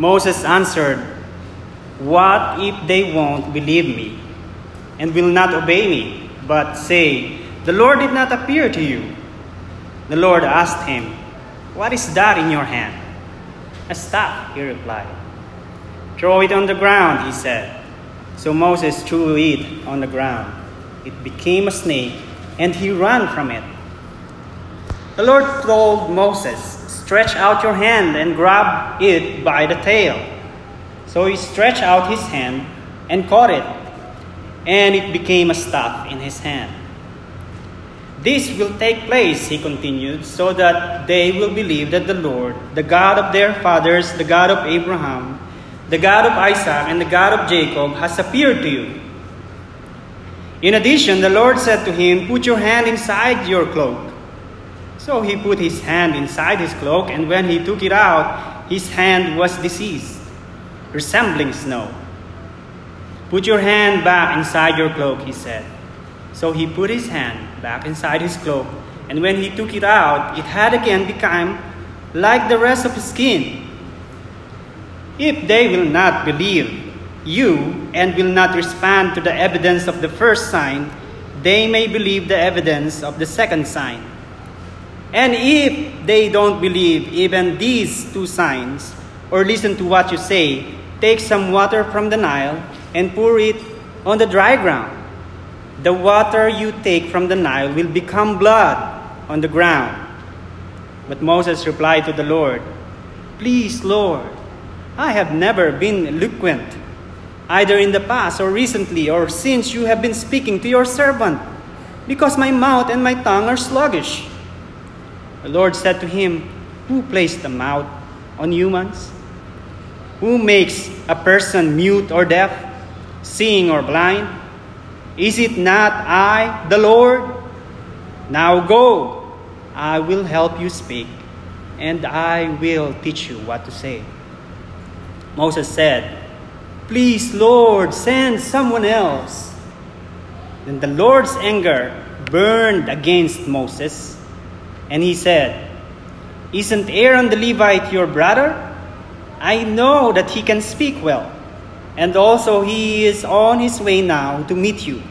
Moses answered, What if they won't believe me and will not obey me, but say, The Lord did not appear to you? The Lord asked him, What is that in your hand? A staff, he replied. Throw it on the ground, he said. So Moses threw it on the ground. It became a snake, and he ran from it. The Lord told Moses, Stretch out your hand and grab it by the tail. So he stretched out his hand and caught it, and it became a staff in his hand. This will take place, he continued, so that they will believe that the Lord, the God of their fathers, the God of Abraham, the God of Isaac, and the God of Jacob, has appeared to you. In addition, the Lord said to him, Put your hand inside your cloak. So he put his hand inside his cloak, and when he took it out, his hand was diseased, resembling snow. Put your hand back inside your cloak, he said. So he put his hand back inside his cloak, and when he took it out, it had again become like the rest of his skin. If they will not believe you and will not respond to the evidence of the first sign, they may believe the evidence of the second sign. And if they don't believe even these two signs, or listen to what you say, take some water from the Nile and pour it on the dry ground. The water you take from the Nile will become blood on the ground. But Moses replied to the Lord, Please, Lord, I have never been eloquent, either in the past or recently, or since you have been speaking to your servant, because my mouth and my tongue are sluggish. The Lord said to him, Who placed a mouth on humans? Who makes a person mute or deaf, seeing or blind? Is it not I, the Lord? Now go, I will help you speak, and I will teach you what to say. Moses said, Please, Lord, send someone else. Then the Lord's anger burned against Moses, and he said, Isn't Aaron the Levite your brother? I know that he can speak well, and also he is on his way now to meet you.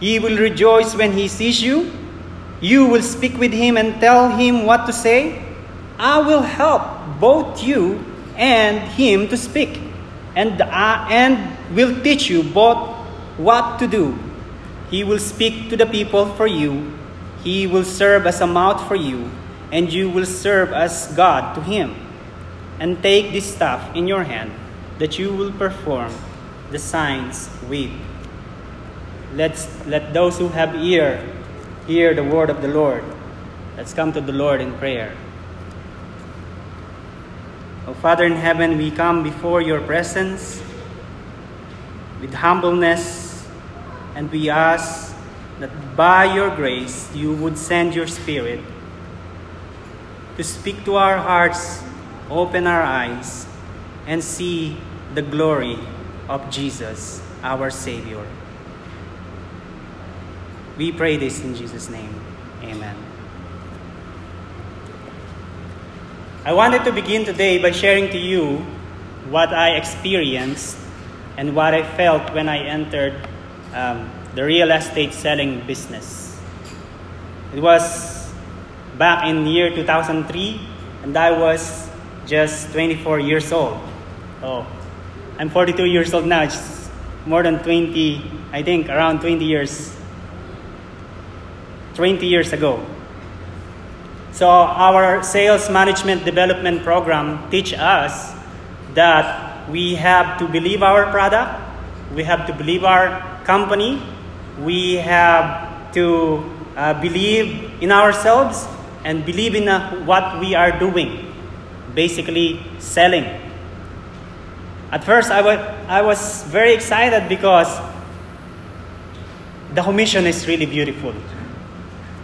He will rejoice when he sees you. You will speak with him and tell him what to say. I will help both you and him to speak, and, uh, and will teach you both what to do. He will speak to the people for you, he will serve as a mouth for you, and you will serve as God to him. And take this staff in your hand, that you will perform the signs with. Let's let those who have ear hear the word of the Lord. Let's come to the Lord in prayer. Oh, Father in heaven, we come before your presence with humbleness, and we ask that by your grace you would send your Spirit to speak to our hearts, open our eyes, and see the glory of Jesus, our Savior. We pray this in Jesus' name. Amen. I wanted to begin today by sharing to you what I experienced and what I felt when I entered um, the real estate selling business. It was back in year 2003, and I was just 24 years old. Oh, I'm 42 years old now. It's more than 20, I think, around 20 years 20 years ago. So our sales management development program teach us that we have to believe our product, we have to believe our company, we have to uh, believe in ourselves and believe in uh, what we are doing, basically selling. At first, I was, I was very excited because the commission is really beautiful.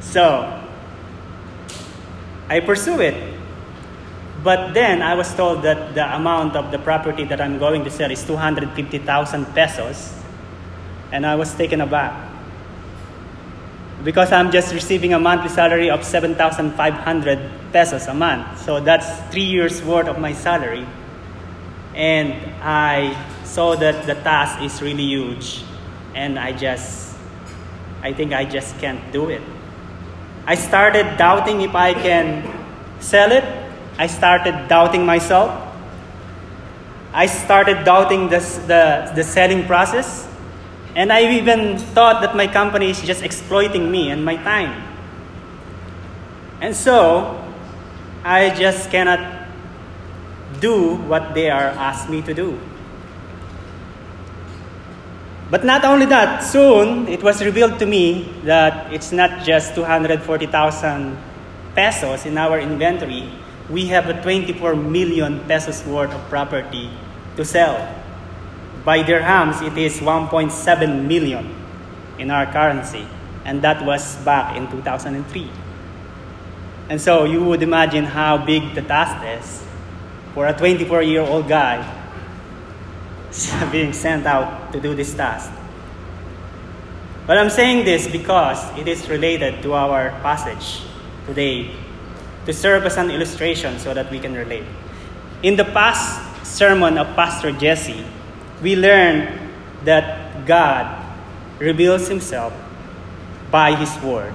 So, I pursue it. But then I was told that the amount of the property that I'm going to sell is 250,000 pesos. And I was taken aback. Because I'm just receiving a monthly salary of 7,500 pesos a month. So that's three years worth of my salary. and I saw that the task is really huge, and I just, I think I just can't do it. I started doubting if I can sell it. I started doubting myself. I started doubting this, the, the selling process. And I even thought that my company is just exploiting me and my time. And so, I just cannot do what they are asked me to do. But not only that, soon it was revealed to me that it's not just 240,000 pesos in our inventory. We have a 24 million pesos worth of property to sell. By dirhams, it is 1.7 million in our currency, and that was back in 2003. And so you would imagine how big the task is for a 24 year old guy being sent out to do this task. But I'm saying this because it is related to our passage today to serve as an illustration so that we can relate. In the past sermon of Pastor Jesse, we learn that God reveals himself by his word,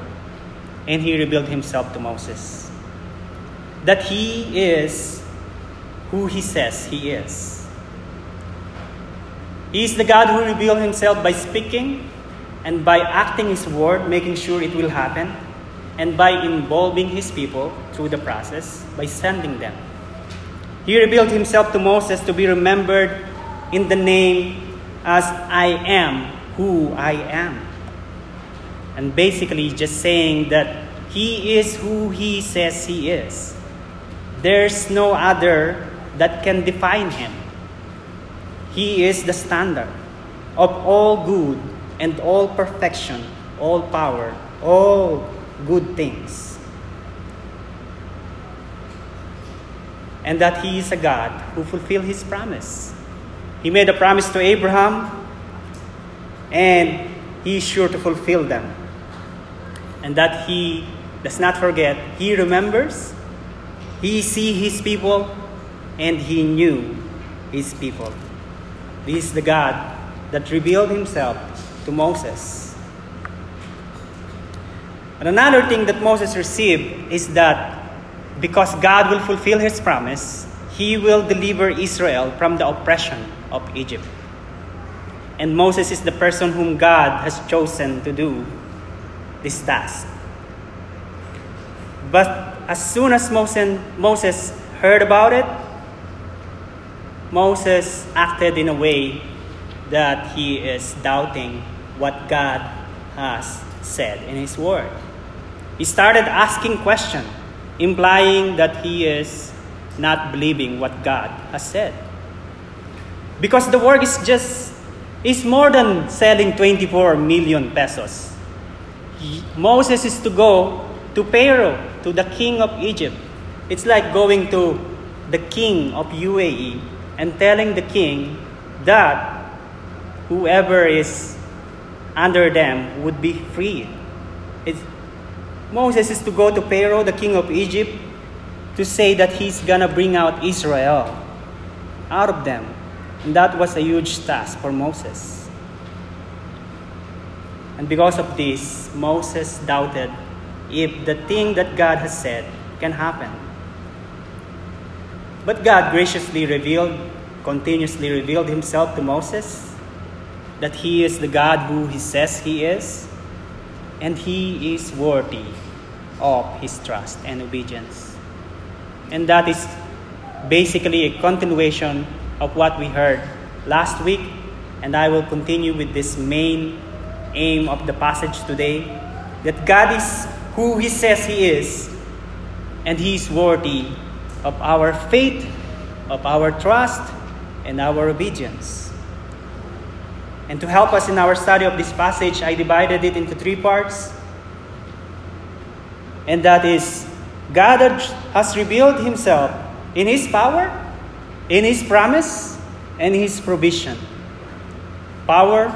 and he revealed himself to Moses. That he is who he says he is. He is the God who revealed himself by speaking and by acting his word, making sure it will happen, and by involving his people through the process by sending them. He revealed himself to Moses to be remembered in the name as I am who I am. And basically, just saying that he is who he says he is. There's no other that can define him. He is the standard of all good and all perfection, all power, all good things. And that he is a God who fulfilled his promise. He made a promise to Abraham, and he is sure to fulfill them. And that he does not forget, he remembers, he sees his people, and he knew his people. This is the God that revealed himself to Moses. And another thing that Moses received is that because God will fulfill his promise, he will deliver Israel from the oppression of Egypt. And Moses is the person whom God has chosen to do this task. But as soon as Moses heard about it, Moses acted in a way that he is doubting what God has said in his word. He started asking questions, implying that he is not believing what God has said. Because the work is just is more than selling 24 million pesos. Moses is to go to Pharaoh, to the king of Egypt. It's like going to the king of UAE and telling the king that whoever is under them would be free. It's, Moses is to go to Pharaoh, the king of Egypt, to say that he's gonna bring out Israel out of them. And that was a huge task for Moses. And because of this, Moses doubted if the thing that God has said can happen. But God graciously revealed, continuously revealed himself to Moses that he is the God who he says he is, and he is worthy of his trust and obedience. And that is basically a continuation of what we heard last week, and I will continue with this main aim of the passage today that God is who he says he is, and he is worthy of our faith, of our trust, and our obedience. And to help us in our study of this passage, I divided it into three parts. And that is, God has revealed Himself in His power, in His promise, and His provision. Power,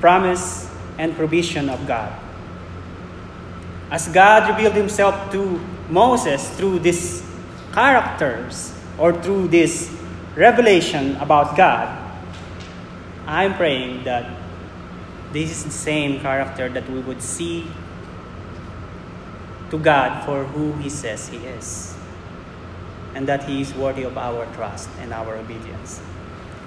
promise, and provision of God. As God revealed Himself to Moses through these characters or through this revelation about God, I'm praying that this is the same character that we would see to God for who He says He is, and that He is worthy of our trust and our obedience.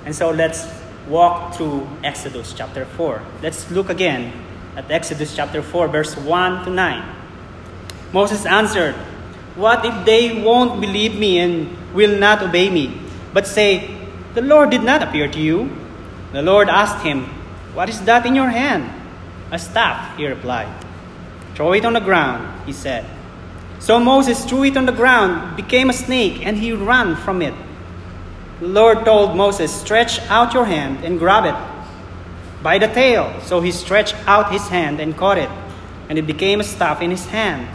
And so let's walk through Exodus chapter 4. Let's look again at Exodus chapter 4, verse 1 to 9. Moses answered, What if they won't believe me and will not obey me, but say, The Lord did not appear to you? The Lord asked him, What is that in your hand? A staff, he replied. Throw it on the ground, he said. So Moses threw it on the ground, became a snake, and he ran from it. The Lord told Moses, Stretch out your hand and grab it by the tail. So he stretched out his hand and caught it, and it became a staff in his hand.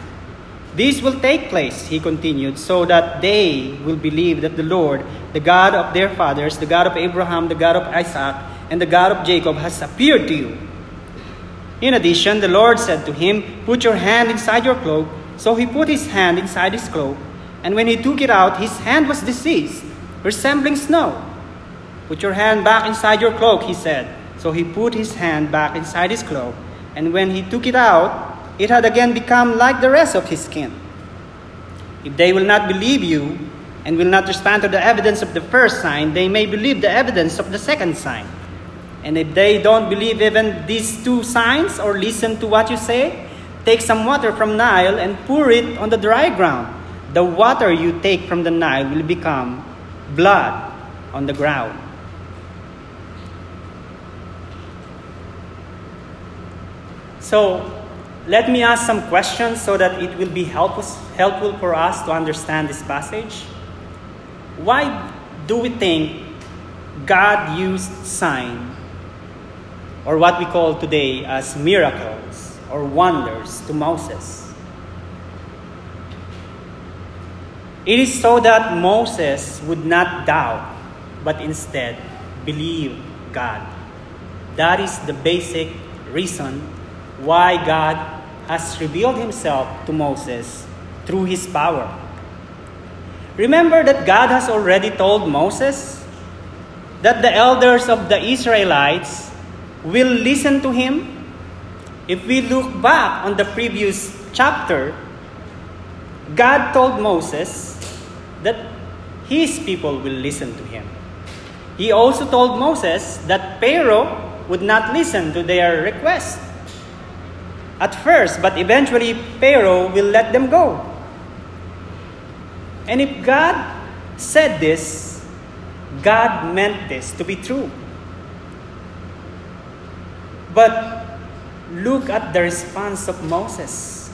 This will take place, he continued, so that they will believe that the Lord, the God of their fathers, the God of Abraham, the God of Isaac, and the God of Jacob, has appeared to you. In addition, the Lord said to him, Put your hand inside your cloak. So he put his hand inside his cloak, and when he took it out, his hand was diseased, resembling snow. Put your hand back inside your cloak, he said. So he put his hand back inside his cloak, and when he took it out, it had again become like the rest of his skin. If they will not believe you and will not respond to the evidence of the first sign, they may believe the evidence of the second sign. And if they don't believe even these two signs or listen to what you say, take some water from Nile and pour it on the dry ground. The water you take from the Nile will become blood on the ground. So, let me ask some questions so that it will be helpful, helpful for us to understand this passage. Why do we think God used sign, or what we call today as miracles or wonders, to Moses? It is so that Moses would not doubt, but instead believe God. That is the basic reason why God has revealed himself to Moses through his power. Remember that God has already told Moses that the elders of the Israelites will listen to him. If we look back on the previous chapter, God told Moses that his people will listen to him. He also told Moses that Pharaoh would not listen to their request at first, but eventually Pharaoh will let them go. And if God said this, God meant this to be true. But look at the response of Moses.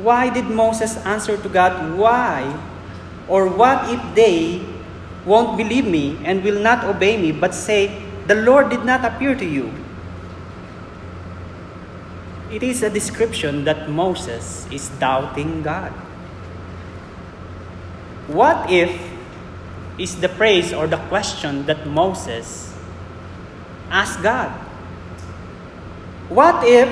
Why did Moses answer to God, Why? Or what if they won't believe me and will not obey me, but say, The Lord did not appear to you? It is a description that Moses is doubting God. What if is the praise or the question that Moses asked God? What if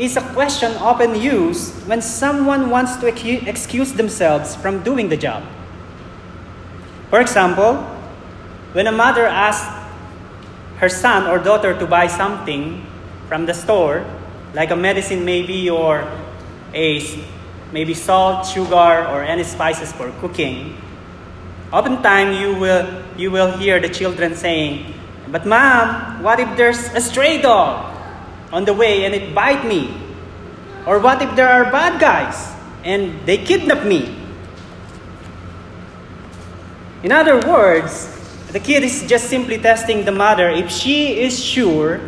is a question often used when someone wants to excuse themselves from doing the job. For example, when a mother asks her son or daughter to buy something from the store, like a medicine maybe or a maybe salt, sugar, or any spices for cooking, oftentimes you will you will hear the children saying, "But mom, what if there's a stray dog on the way and it bite me? Or what if there are bad guys and they kidnap me?" In other words, the kid is just simply testing the mother if she is sure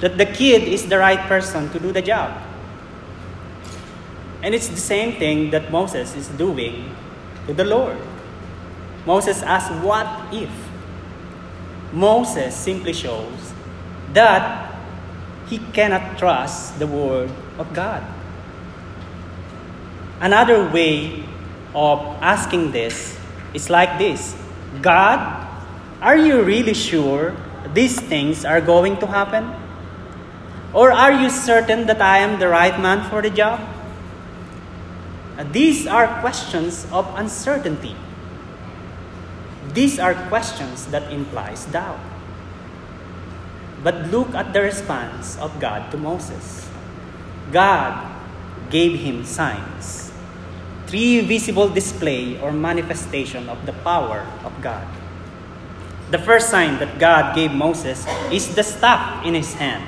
that the kid is the right person to do the job. And it's the same thing that Moses is doing to the Lord. Moses asks, What if? Moses simply shows that he cannot trust the word of God. Another way of asking this is like this God, are you really sure these things are going to happen? Or are you certain that I am the right man for the job? These are questions of uncertainty. These are questions that implies doubt. But look at the response of God to Moses. God gave him signs. Three visible display or manifestation of the power of God. The first sign that God gave Moses is the staff in his hand.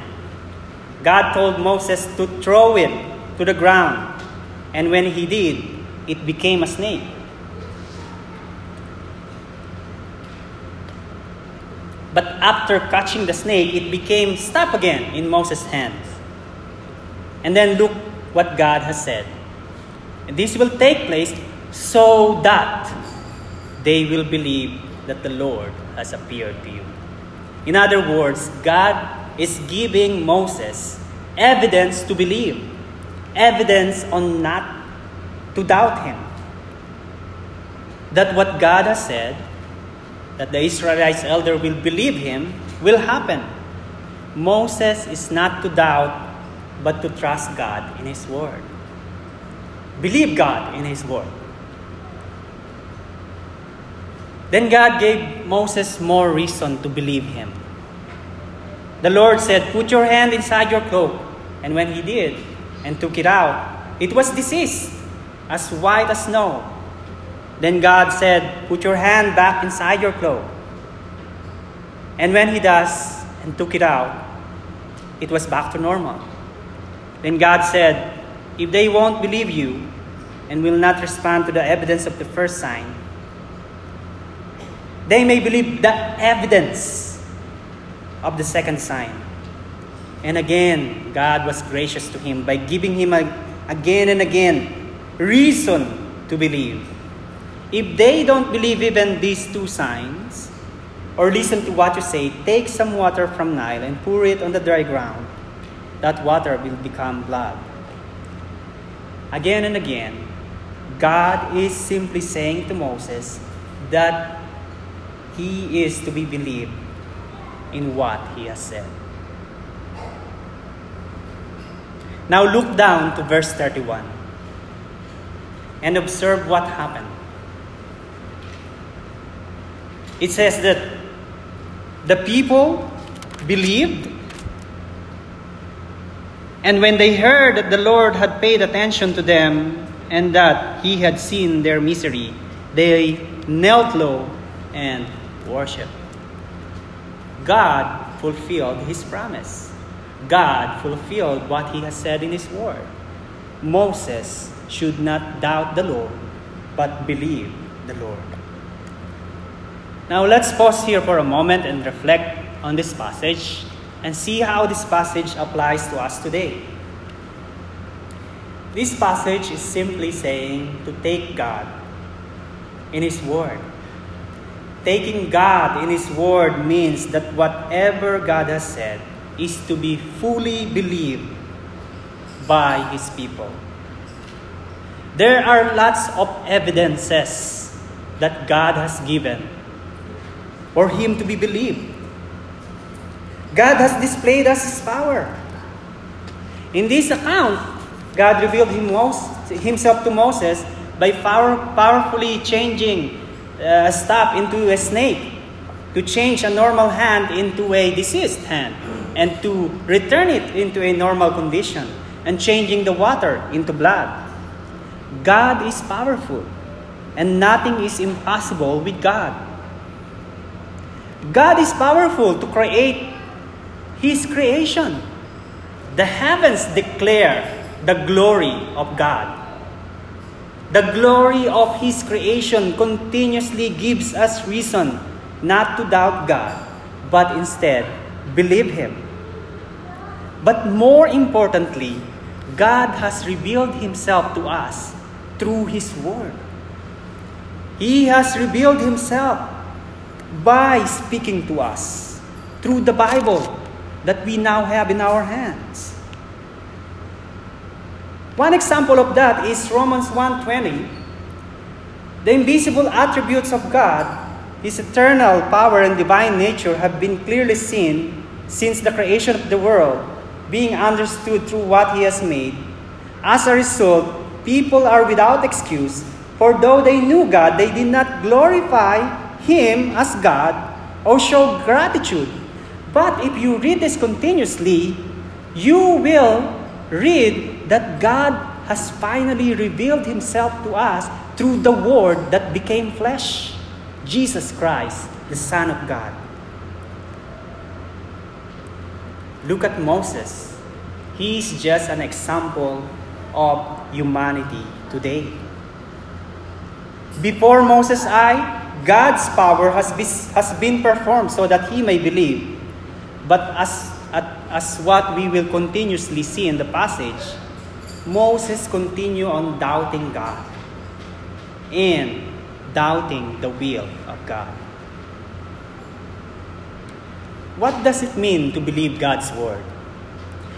God told Moses to throw it to the ground, and when he did, it became a snake. But after catching the snake, it became staff again in Moses' hands. And then look what God has said. This will take place so that they will believe that the Lord has appeared to you. In other words, God is giving Moses evidence to believe, evidence on not to doubt him. That what God has said, that the Israelites elder will believe him, will happen. Moses is not to doubt, but to trust God in his word. Believe God in his word. Then God gave Moses more reason to believe him. The Lord said, Put your hand inside your cloak. And when he did and took it out, it was diseased, as white as snow. Then God said, Put your hand back inside your cloak. And when he does and took it out, it was back to normal. Then God said, If they won't believe you and will not respond to the evidence of the first sign, they may believe the evidence of the second sign. And again, God was gracious to him by giving him a, again and again reason to believe. If they don't believe even these two signs, or listen to what you say, take some water from Nile and pour it on the dry ground. That water will become blood. Again and again, God is simply saying to Moses that he is to be believed in what he has said. Now look down to verse 31 and observe what happened. It says that the people believed, and when they heard that the Lord had paid attention to them and that he had seen their misery, they knelt low and worshiped. God fulfilled his promise. God fulfilled what he has said in his word. Moses should not doubt the Lord, but believe the Lord. Now let's pause here for a moment and reflect on this passage and see how this passage applies to us today. This passage is simply saying to take God in His Word Taking God in His Word means that whatever God has said is to be fully believed by His people. There are lots of evidences that God has given for Him to be believed. God has displayed us His power. In this account, God revealed Himself to Moses by power, powerfully changing uh, a staff into a snake, to change a normal hand into a diseased hand, and to return it into a normal condition, and changing the water into blood. God is powerful, and nothing is impossible with God. God is powerful to create His creation. The heavens declare the glory of God. The glory of His creation continuously gives us reason not to doubt God, but instead believe Him. But more importantly, God has revealed Himself to us through His Word. He has revealed Himself by speaking to us through the Bible that we now have in our hands. One example of that is Romans 1:20. The invisible attributes of God, his eternal power and divine nature have been clearly seen since the creation of the world, being understood through what he has made. As a result, people are without excuse, for though they knew God, they did not glorify Him as God or show gratitude. But if you read this continuously, you will read that God has finally revealed Himself to us through the Word that became flesh, Jesus Christ, the Son of God. Look at Moses. He is just an example of humanity today. Before Moses' eye, God's power has been, has been performed so that he may believe. But as, as what we will continuously see in the passage, Moses continued on doubting God and doubting the will of God. What does it mean to believe God's word?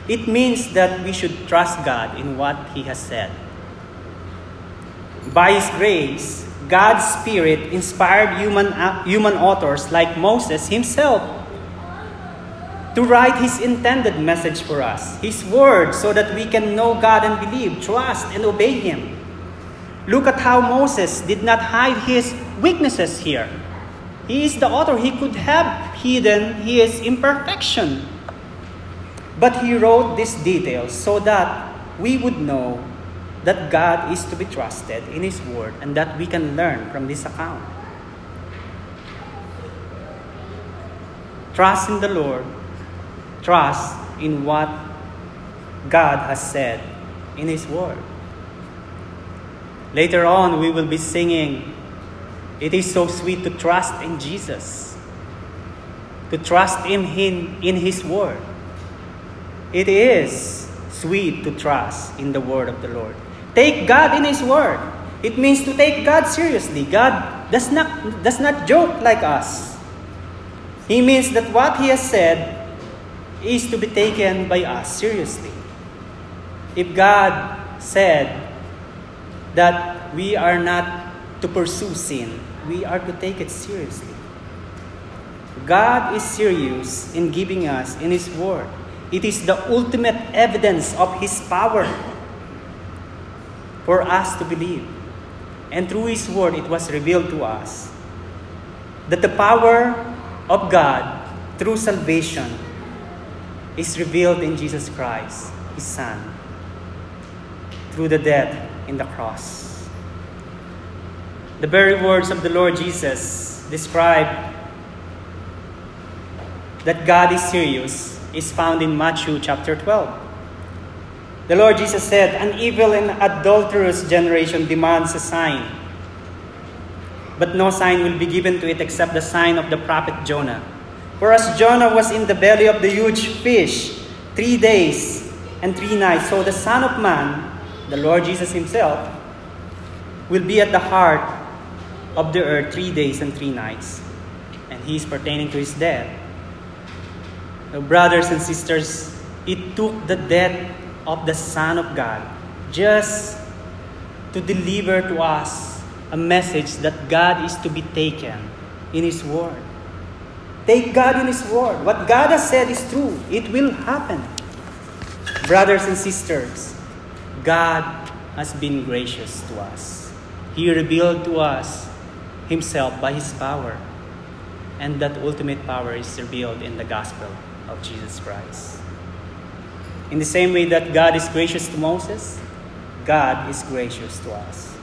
It means that we should trust God in what He has said. By His grace, God's Spirit inspired human, uh, human authors like Moses himself to write His intended message for us, His word, so that we can know God and believe, trust, and obey Him. Look at how Moses did not hide his weaknesses here. He is the author. He could have hidden his imperfection. But he wrote these details so that we would know that God is to be trusted in His Word and that we can learn from this account. Trust in the Lord, trust in what God has said in His Word. Later on, we will be singing it is so sweet to trust in Jesus, to trust in Him in, His Word. It is sweet to trust in the Word of the Lord. Take God in His Word. It means to take God seriously. God does not, does not joke like us. He means that what He has said is to be taken by us seriously. If God said that we are not to pursue sin, we are to take it seriously. God is serious in giving us in His Word. It is the ultimate evidence of His power for us to believe. And through His Word, it was revealed to us that the power of God through salvation is revealed in Jesus Christ, His Son, through the death in the cross. The very words of the Lord Jesus describe that God is serious is found in Matthew chapter 12. The Lord Jesus said, An evil and adulterous generation demands a sign. But no sign will be given to it except the sign of the prophet Jonah. For as Jonah was in the belly of the huge fish three days and three nights, so the Son of Man, the Lord Jesus Himself, will be at the heart of the earth three days and three nights, and he is pertaining to his death. Brothers and sisters, it took the death of the Son of God just to deliver to us a message that God is to be taken in His Word. Take God in His Word. What God has said is true, it will happen. Brothers and sisters, God has been gracious to us. He revealed to us himself by his power. And that ultimate power is revealed in the gospel of Jesus Christ. In the same way that God is gracious to Moses, God is gracious to us.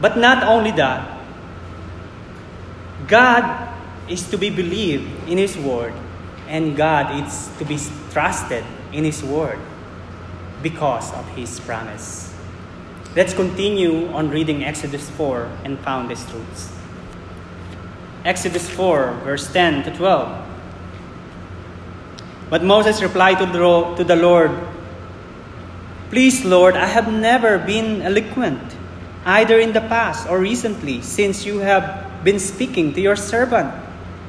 But not only that, God is to be believed in His Word, and God is to be trusted in His Word because of His promise. Let's continue on reading Exodus 4 and found these truths. Exodus 4, verse 10 to 12. But Moses replied to the, Lord, Please, Lord, I have never been eloquent, either in the past or recently, since you have been speaking to your servant,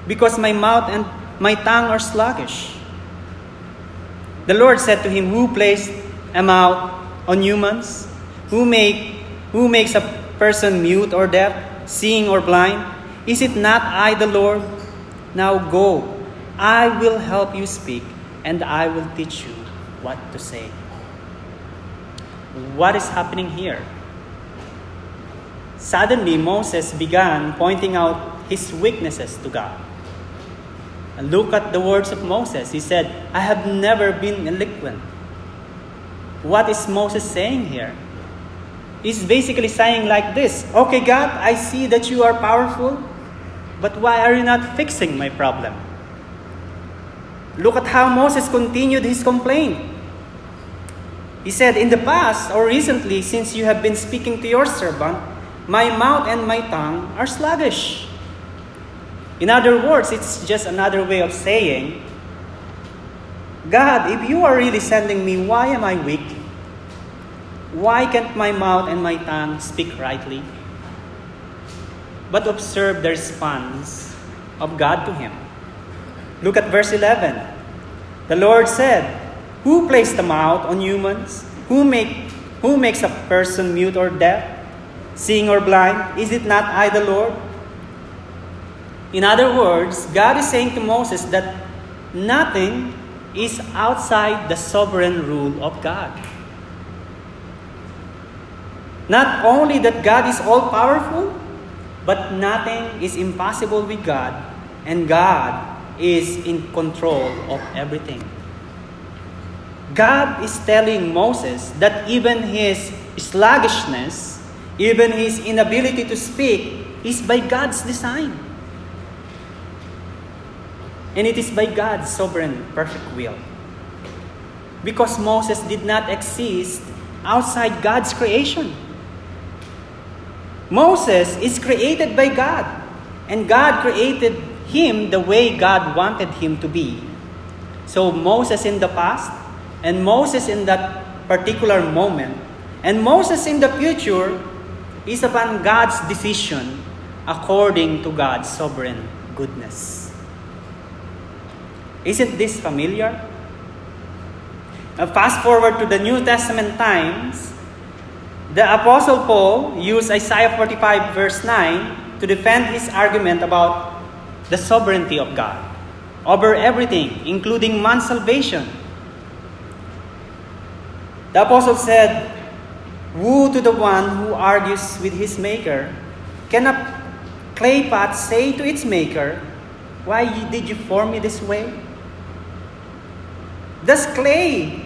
because my mouth and my tongue are sluggish. The Lord said to him, Who placed a mouth on humans? Who, make, who makes a person mute or deaf, seeing or blind? Is it not I, the Lord? Now go. I will help you speak, and I will teach you what to say. What is happening here? Suddenly, Moses began pointing out his weaknesses to God. And look at the words of Moses. He said, I have never been eloquent. What is Moses saying here? He's basically saying like this Okay, God, I see that you are powerful, but why are you not fixing my problem? Look at how Moses continued his complaint. He said, In the past or recently, since you have been speaking to your servant, my mouth and my tongue are sluggish. In other words, it's just another way of saying, God, if you are really sending me, why am I weak? Why can't my mouth and my tongue speak rightly? But observe the response of God to him. Look at verse 11. The Lord said, Who placed the mouth on humans? Who, make, who makes a person mute or deaf, seeing or blind? Is it not I, the Lord? In other words, God is saying to Moses that nothing is outside the sovereign rule of God. Not only that God is all powerful, but nothing is impossible with God, and God is in control of everything. God is telling Moses that even his sluggishness, even his inability to speak, is by God's design. And it is by God's sovereign, perfect will. Because Moses did not exist outside God's creation. Moses is created by God, and God created him the way God wanted him to be. So, Moses in the past, and Moses in that particular moment, and Moses in the future is upon God's decision according to God's sovereign goodness. Isn't this familiar? Now, fast forward to the New Testament times, the Apostle Paul used Isaiah 45, verse 9, to defend his argument about the sovereignty of God over everything, including man's salvation. The Apostle said, Woe to the one who argues with his Maker. Can a clay pot say to its Maker, Why did you form me this way? Thus, clay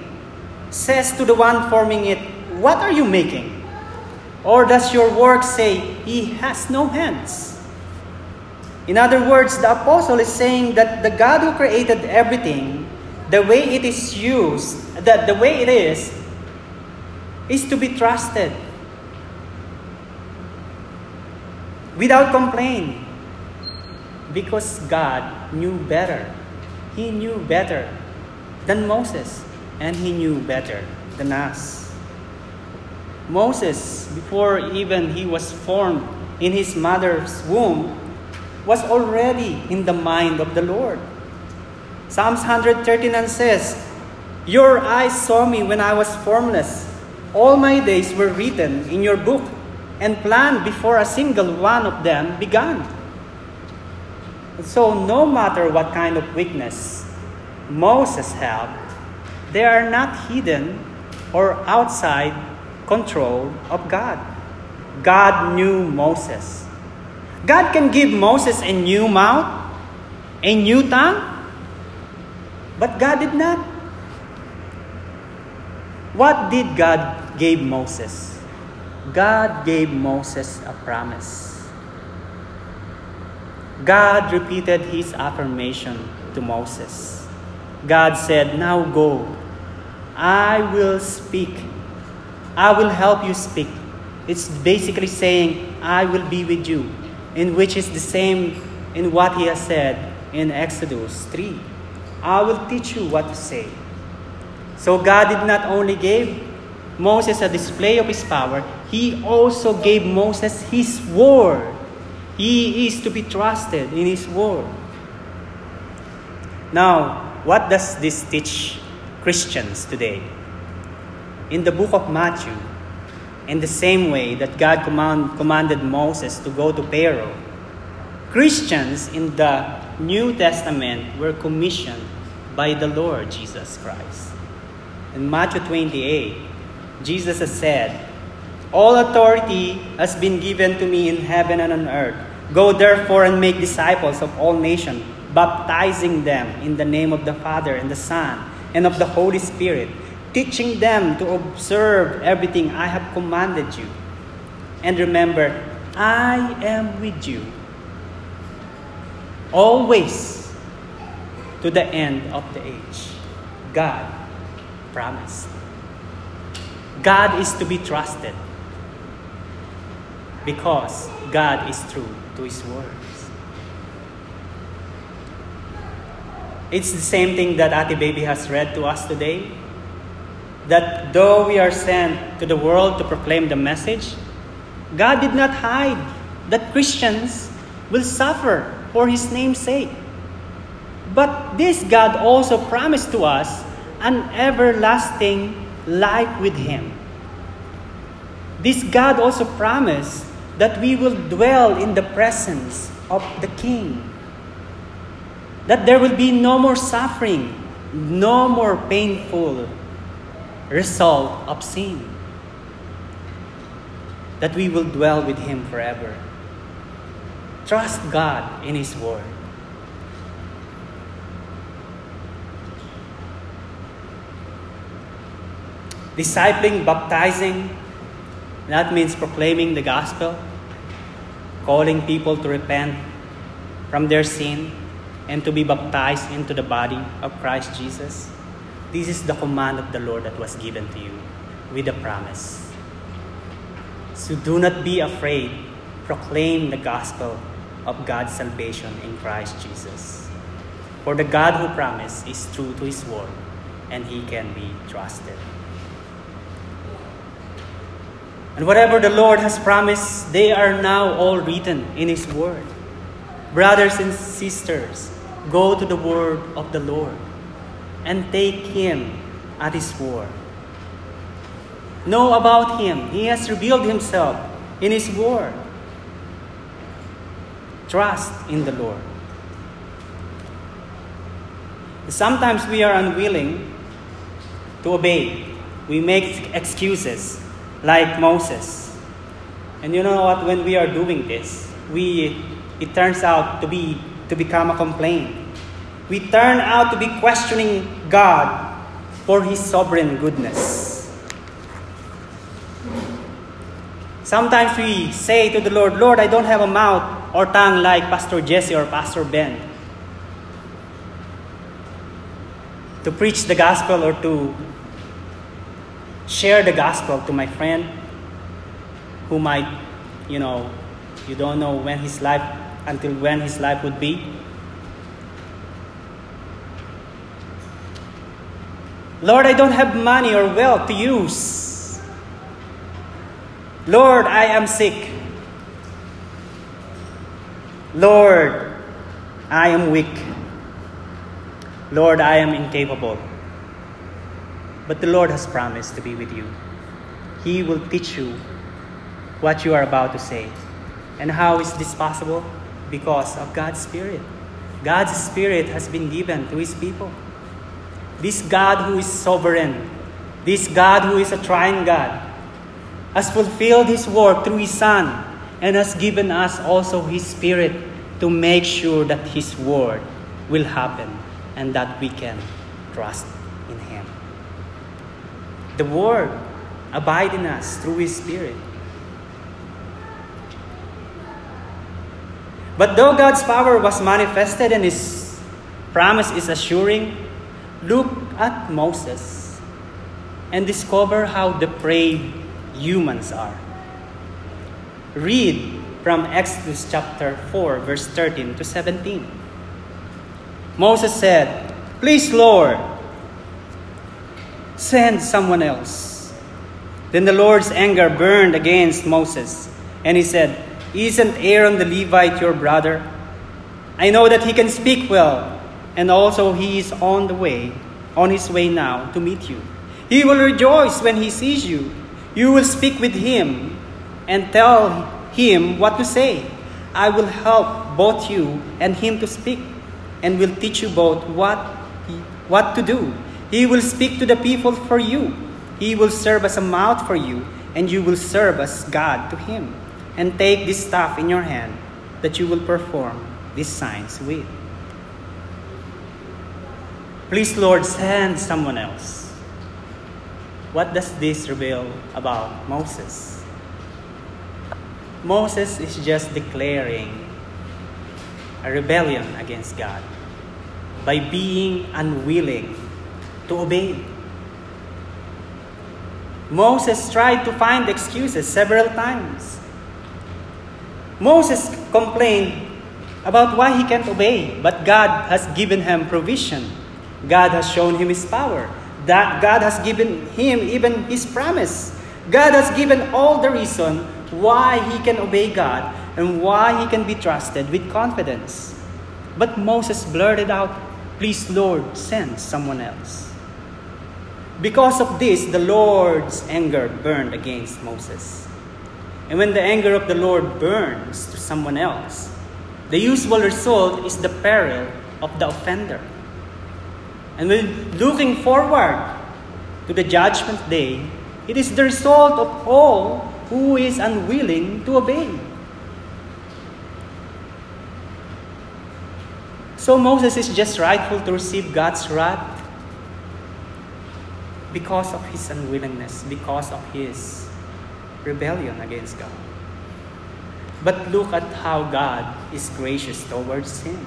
says to the one forming it, What are you making? Or does your work say, He has no hands? In other words, the apostle is saying that the God who created everything, the way it is used, that the way it is, is to be trusted without complaint because God knew better. He knew better than Moses, and he knew better than us. Moses, before even he was formed in his mother's womb, was already in the mind of the Lord. Psalms 139 says, Your eyes saw me when I was formless. All my days were written in your book and planned before a single one of them began. So, no matter what kind of weakness Moses had, they are not hidden or outside control of God. God knew Moses. God can give Moses a new mouth, a new tongue, but God did not. What did God give Moses? God gave Moses a promise. God repeated his affirmation to Moses. God said, Now go. I will speak. I will help you speak. It's basically saying, I will be with you, in which is the same in what he has said in Exodus 3. I will teach you what to say. So God did not only give Moses a display of his power, he also gave Moses his word. He is to be trusted in his word. Now, what does this teach Christians today? In the book of Matthew, in the same way that God command, commanded Moses to go to Pharaoh, Christians in the New Testament were commissioned by the Lord Jesus Christ. In Matthew 28, Jesus has said, All authority has been given to me in heaven and on earth. Go therefore and make disciples of all nations, baptizing them in the name of the Father and the Son and of the Holy Spirit, teaching them to observe everything I have commanded you. And remember, I am with you always to the end of the age. God promised. God is to be trusted because God is true to His words. It's the same thing that Ati Baby has read to us today. That though we are sent to the world to proclaim the message, God did not hide that Christians will suffer for His name's sake. But this God also promised to us an everlasting life with Him. This God also promised that we will dwell in the presence of the King. That there will be no more suffering, no more painful result of sin. That we will dwell with Him forever. Trust God in His Word. Discipling, baptizing, that means proclaiming the gospel, calling people to repent from their sin and to be baptized into the body of Christ Jesus. This is the command of the Lord that was given to you with a promise. So do not be afraid. Proclaim the gospel of God's salvation in Christ Jesus. For the God who promised is true to his word and he can be trusted. And whatever the Lord has promised, they are now all written in His Word. Brothers and sisters, go to the Word of the Lord and take Him at His word. Know about Him. He has revealed Himself in His Word. Trust in the Lord. Sometimes we are unwilling to obey. We make excuses like Moses. And you know what? When we are doing this, we it turns out to be to become a complaint. We turn out to be questioning God for His sovereign goodness. Sometimes we say to the Lord, Lord, I don't have a mouth or tongue like Pastor Jesse or Pastor Ben to preach the gospel or to share the gospel to my friend who might, you know, you don't know when his life, until when his life would be. Lord, I don't have money or wealth to use. Lord, I am sick. Lord, I am weak. Lord, I am incapable. But the Lord has promised to be with you. He will teach you what you are about to say. And how is this possible? Because of God's Spirit. God's Spirit has been given to His people. This God who is sovereign, this God who is a triune God, has fulfilled His work through His Son and has given us also His Spirit to make sure that His word will happen and that we can trust in Him. The Word abide in us through His Spirit. But though God's power was manifested and His promise is assuring, look at Moses and discover how depraved humans are. Read from Exodus chapter 4, verse 13 to 17. Moses said, Please, Lord, send someone else. Then the Lord's anger burned against Moses, and he said, Isn't Aaron the Levite your brother? I know that he can speak well, and also he is on the way, on his way now to meet you. He will rejoice when he sees you. You will speak with him and tell him what to say. I will help both you and him to speak, and will teach you both what, what to do. He will speak to the people for you. He will serve as a mouth for you, and you will serve as God to him, and take this staff in your hand that you will perform these signs with. Please, Lord, send someone else. What does this reveal about Moses? Moses is just declaring a rebellion against God by being unwilling to obey. Moses tried to find excuses several times. Moses complained about why he can't obey, but God has given him provision. God has shown him his power. That God has given him even his promise. God has given all the reason why he can obey God and why he can be trusted with confidence. But Moses blurted out, Please, Lord, send someone else. Because of this, the Lord's anger burned against Moses. And when the anger of the Lord burns to someone else, the usual result is the peril of the offender. And when looking forward to the judgment day, it is the result of all who is unwilling to obey. So Moses is just rightful to receive God's wrath because of his unwillingness, because of his rebellion against God. But look at how God is gracious towards him.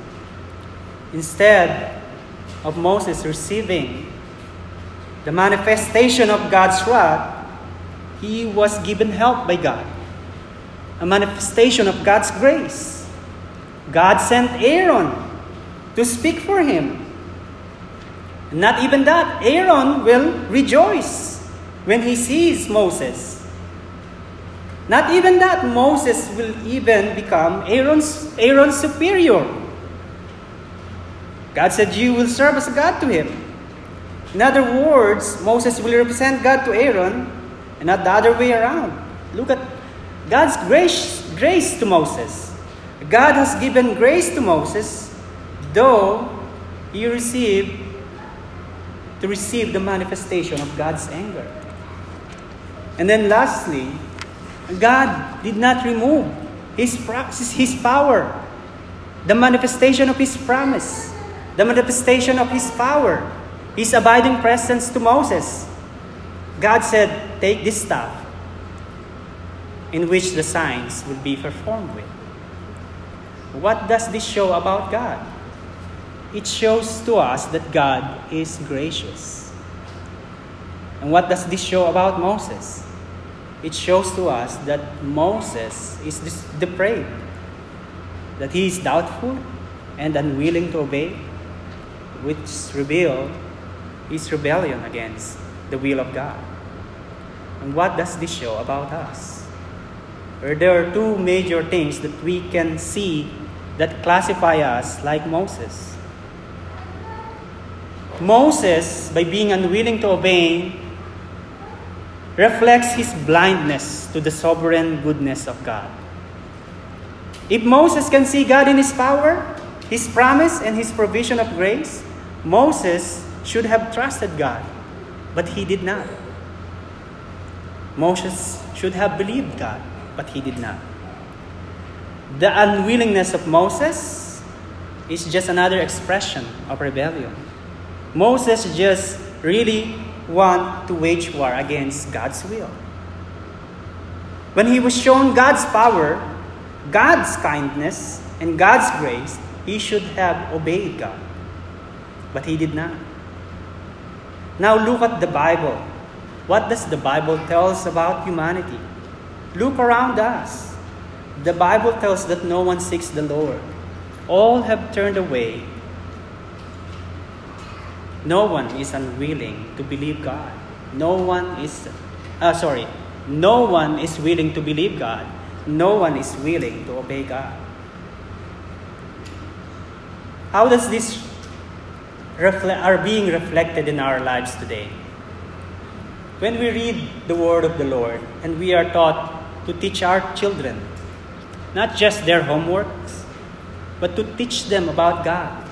Instead of Moses receiving the manifestation of God's wrath, he was given help by God. A manifestation of God's grace. God sent Aaron to speak for him not even that, Aaron will rejoice when he sees Moses. Not even that, Moses will even become Aaron's, Aaron's superior. God said, You will serve as a God to him. In other words, Moses will represent God to Aaron and not the other way around. Look at God's grace, grace to Moses. God has given grace to Moses, though he received to receive the manifestation of God's anger. And then lastly, God did not remove his, his power, the manifestation of his promise, the manifestation of his power, his abiding presence to Moses. God said, Take this staff in which the signs will be performed with. What does this show about God? it shows to us that God is gracious. And what does this show about Moses? It shows to us that Moses is depraved, that he is doubtful and unwilling to obey, which reveal his rebellion against the will of God. And what does this show about us? Where there are two major things that we can see that classify us like Moses. Moses, by being unwilling to obey, reflects his blindness to the sovereign goodness of God. If Moses can see God in his power, his promise, and his provision of grace, Moses should have trusted God, but he did not. Moses should have believed God, but he did not. The unwillingness of Moses is just another expression of rebellion. Moses just really want to wage war against God's will. When he was shown God's power, God's kindness, and God's grace, he should have obeyed God. But he did not. Now look at the Bible. What does the Bible tell us about humanity? Look around us. The Bible tells that no one seeks the Lord. All have turned away no one is unwilling to believe God. No one is, uh, sorry, no one is willing to believe God. No one is willing to obey God. How does this are being reflected in our lives today? When we read the word of the Lord and we are taught to teach our children, not just their homeworks, but to teach them about God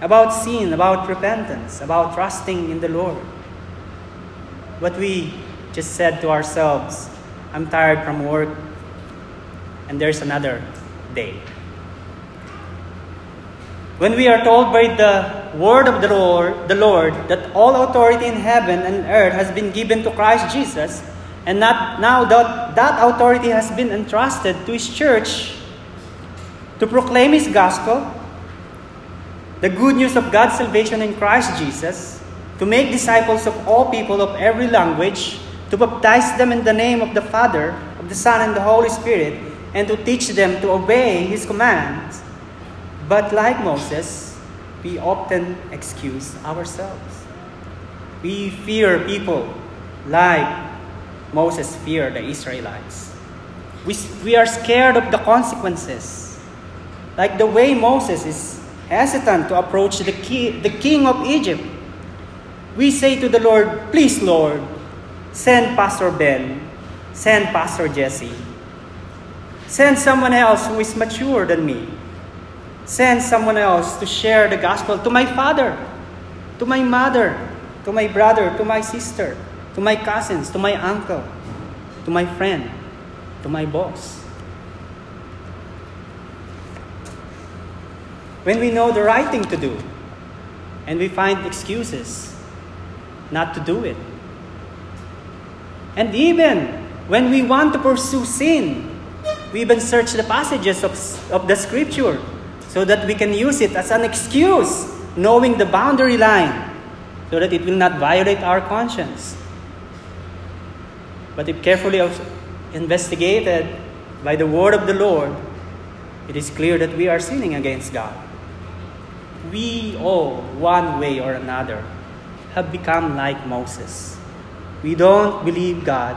about sin, about repentance, about trusting in the Lord. But we just said to ourselves, I'm tired from work, and there's another day. When we are told by the word of the Lord, the Lord that all authority in heaven and earth has been given to Christ Jesus, and not, now that that authority has been entrusted to His church to proclaim His gospel, the good news of God's salvation in Christ Jesus, to make disciples of all people of every language, to baptize them in the name of the Father, of the Son, and the Holy Spirit, and to teach them to obey His commands. But like Moses, we often excuse ourselves. We fear people like Moses feared the Israelites. We, we are scared of the consequences. Like the way Moses is hesitant to approach the, key, the king of Egypt. We say to the Lord, Please, Lord, send Pastor Ben, send Pastor Jesse, send someone else who is mature than me. Send someone else to share the gospel to my father, to my mother, to my brother, to my sister, to my cousins, to my uncle, to my friend, to my boss. When we know the right thing to do and we find excuses not to do it. And even when we want to pursue sin, we even search the passages of, of the scripture so that we can use it as an excuse, knowing the boundary line, so that it will not violate our conscience. But if carefully investigated by the word of the Lord, it is clear that we are sinning against God. We all, one way or another, have become like Moses. We don't believe God,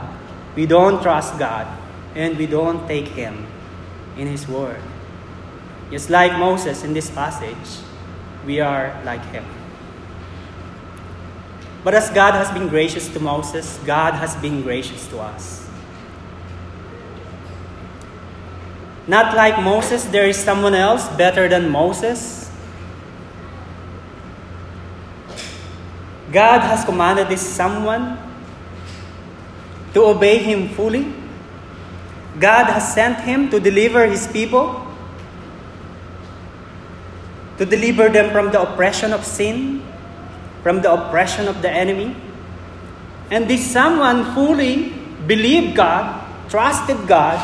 we don't trust God, and we don't take Him in His word. Just like Moses in this passage, we are like him. But as God has been gracious to Moses, God has been gracious to us. Not like Moses, there is someone else better than Moses. God has commanded this someone to obey him fully. God has sent him to deliver his people, to deliver them from the oppression of sin, from the oppression of the enemy. And this someone fully believed God, trusted God,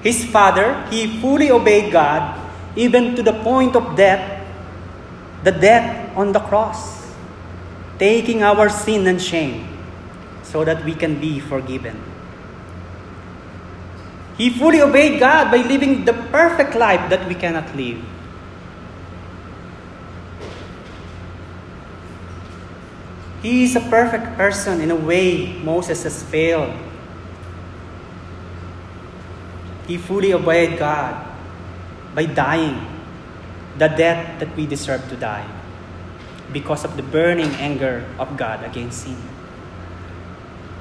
his father, he fully obeyed God, even to the point of death, the death on the cross, taking our sin and shame so that we can be forgiven. He fully obeyed God by living the perfect life that we cannot live. He is a perfect person in a way Moses has failed. He fully obeyed God by dying the death that we deserve to die because of the burning anger of God against sin.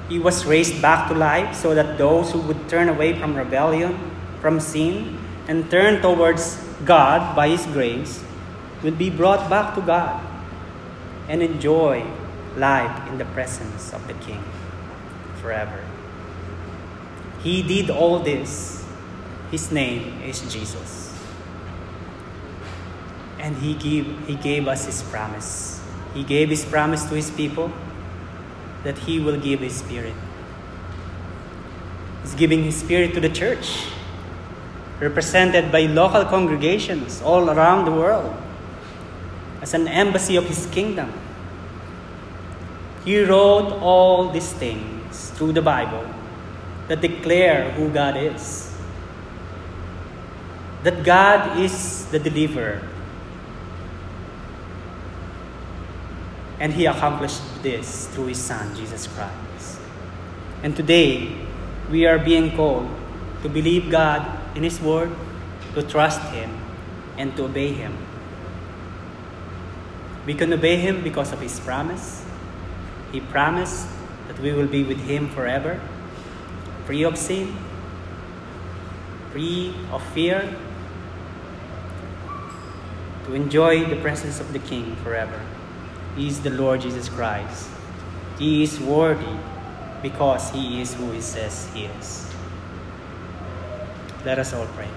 He was raised back to life so that those who would turn away from rebellion, from sin, and turn towards God by His grace will be brought back to God and enjoy life in the presence of the King forever. He did all this. His name is Jesus. And he gave, he gave us his promise. He gave his promise to his people that he will give his spirit. He's giving his spirit to the church, represented by local congregations all around the world, as an embassy of his kingdom. He wrote all these things through the Bible that declare who God is. That God is the deliverer. And He accomplished this through His Son, Jesus Christ. And today, we are being called to believe God in His Word, to trust Him, and to obey Him. We can obey Him because of His promise. He promised that we will be with Him forever, free of sin, free of fear, to enjoy the presence of the King forever. He is the Lord Jesus Christ. He is worthy because he is who he says he is. Let us all pray.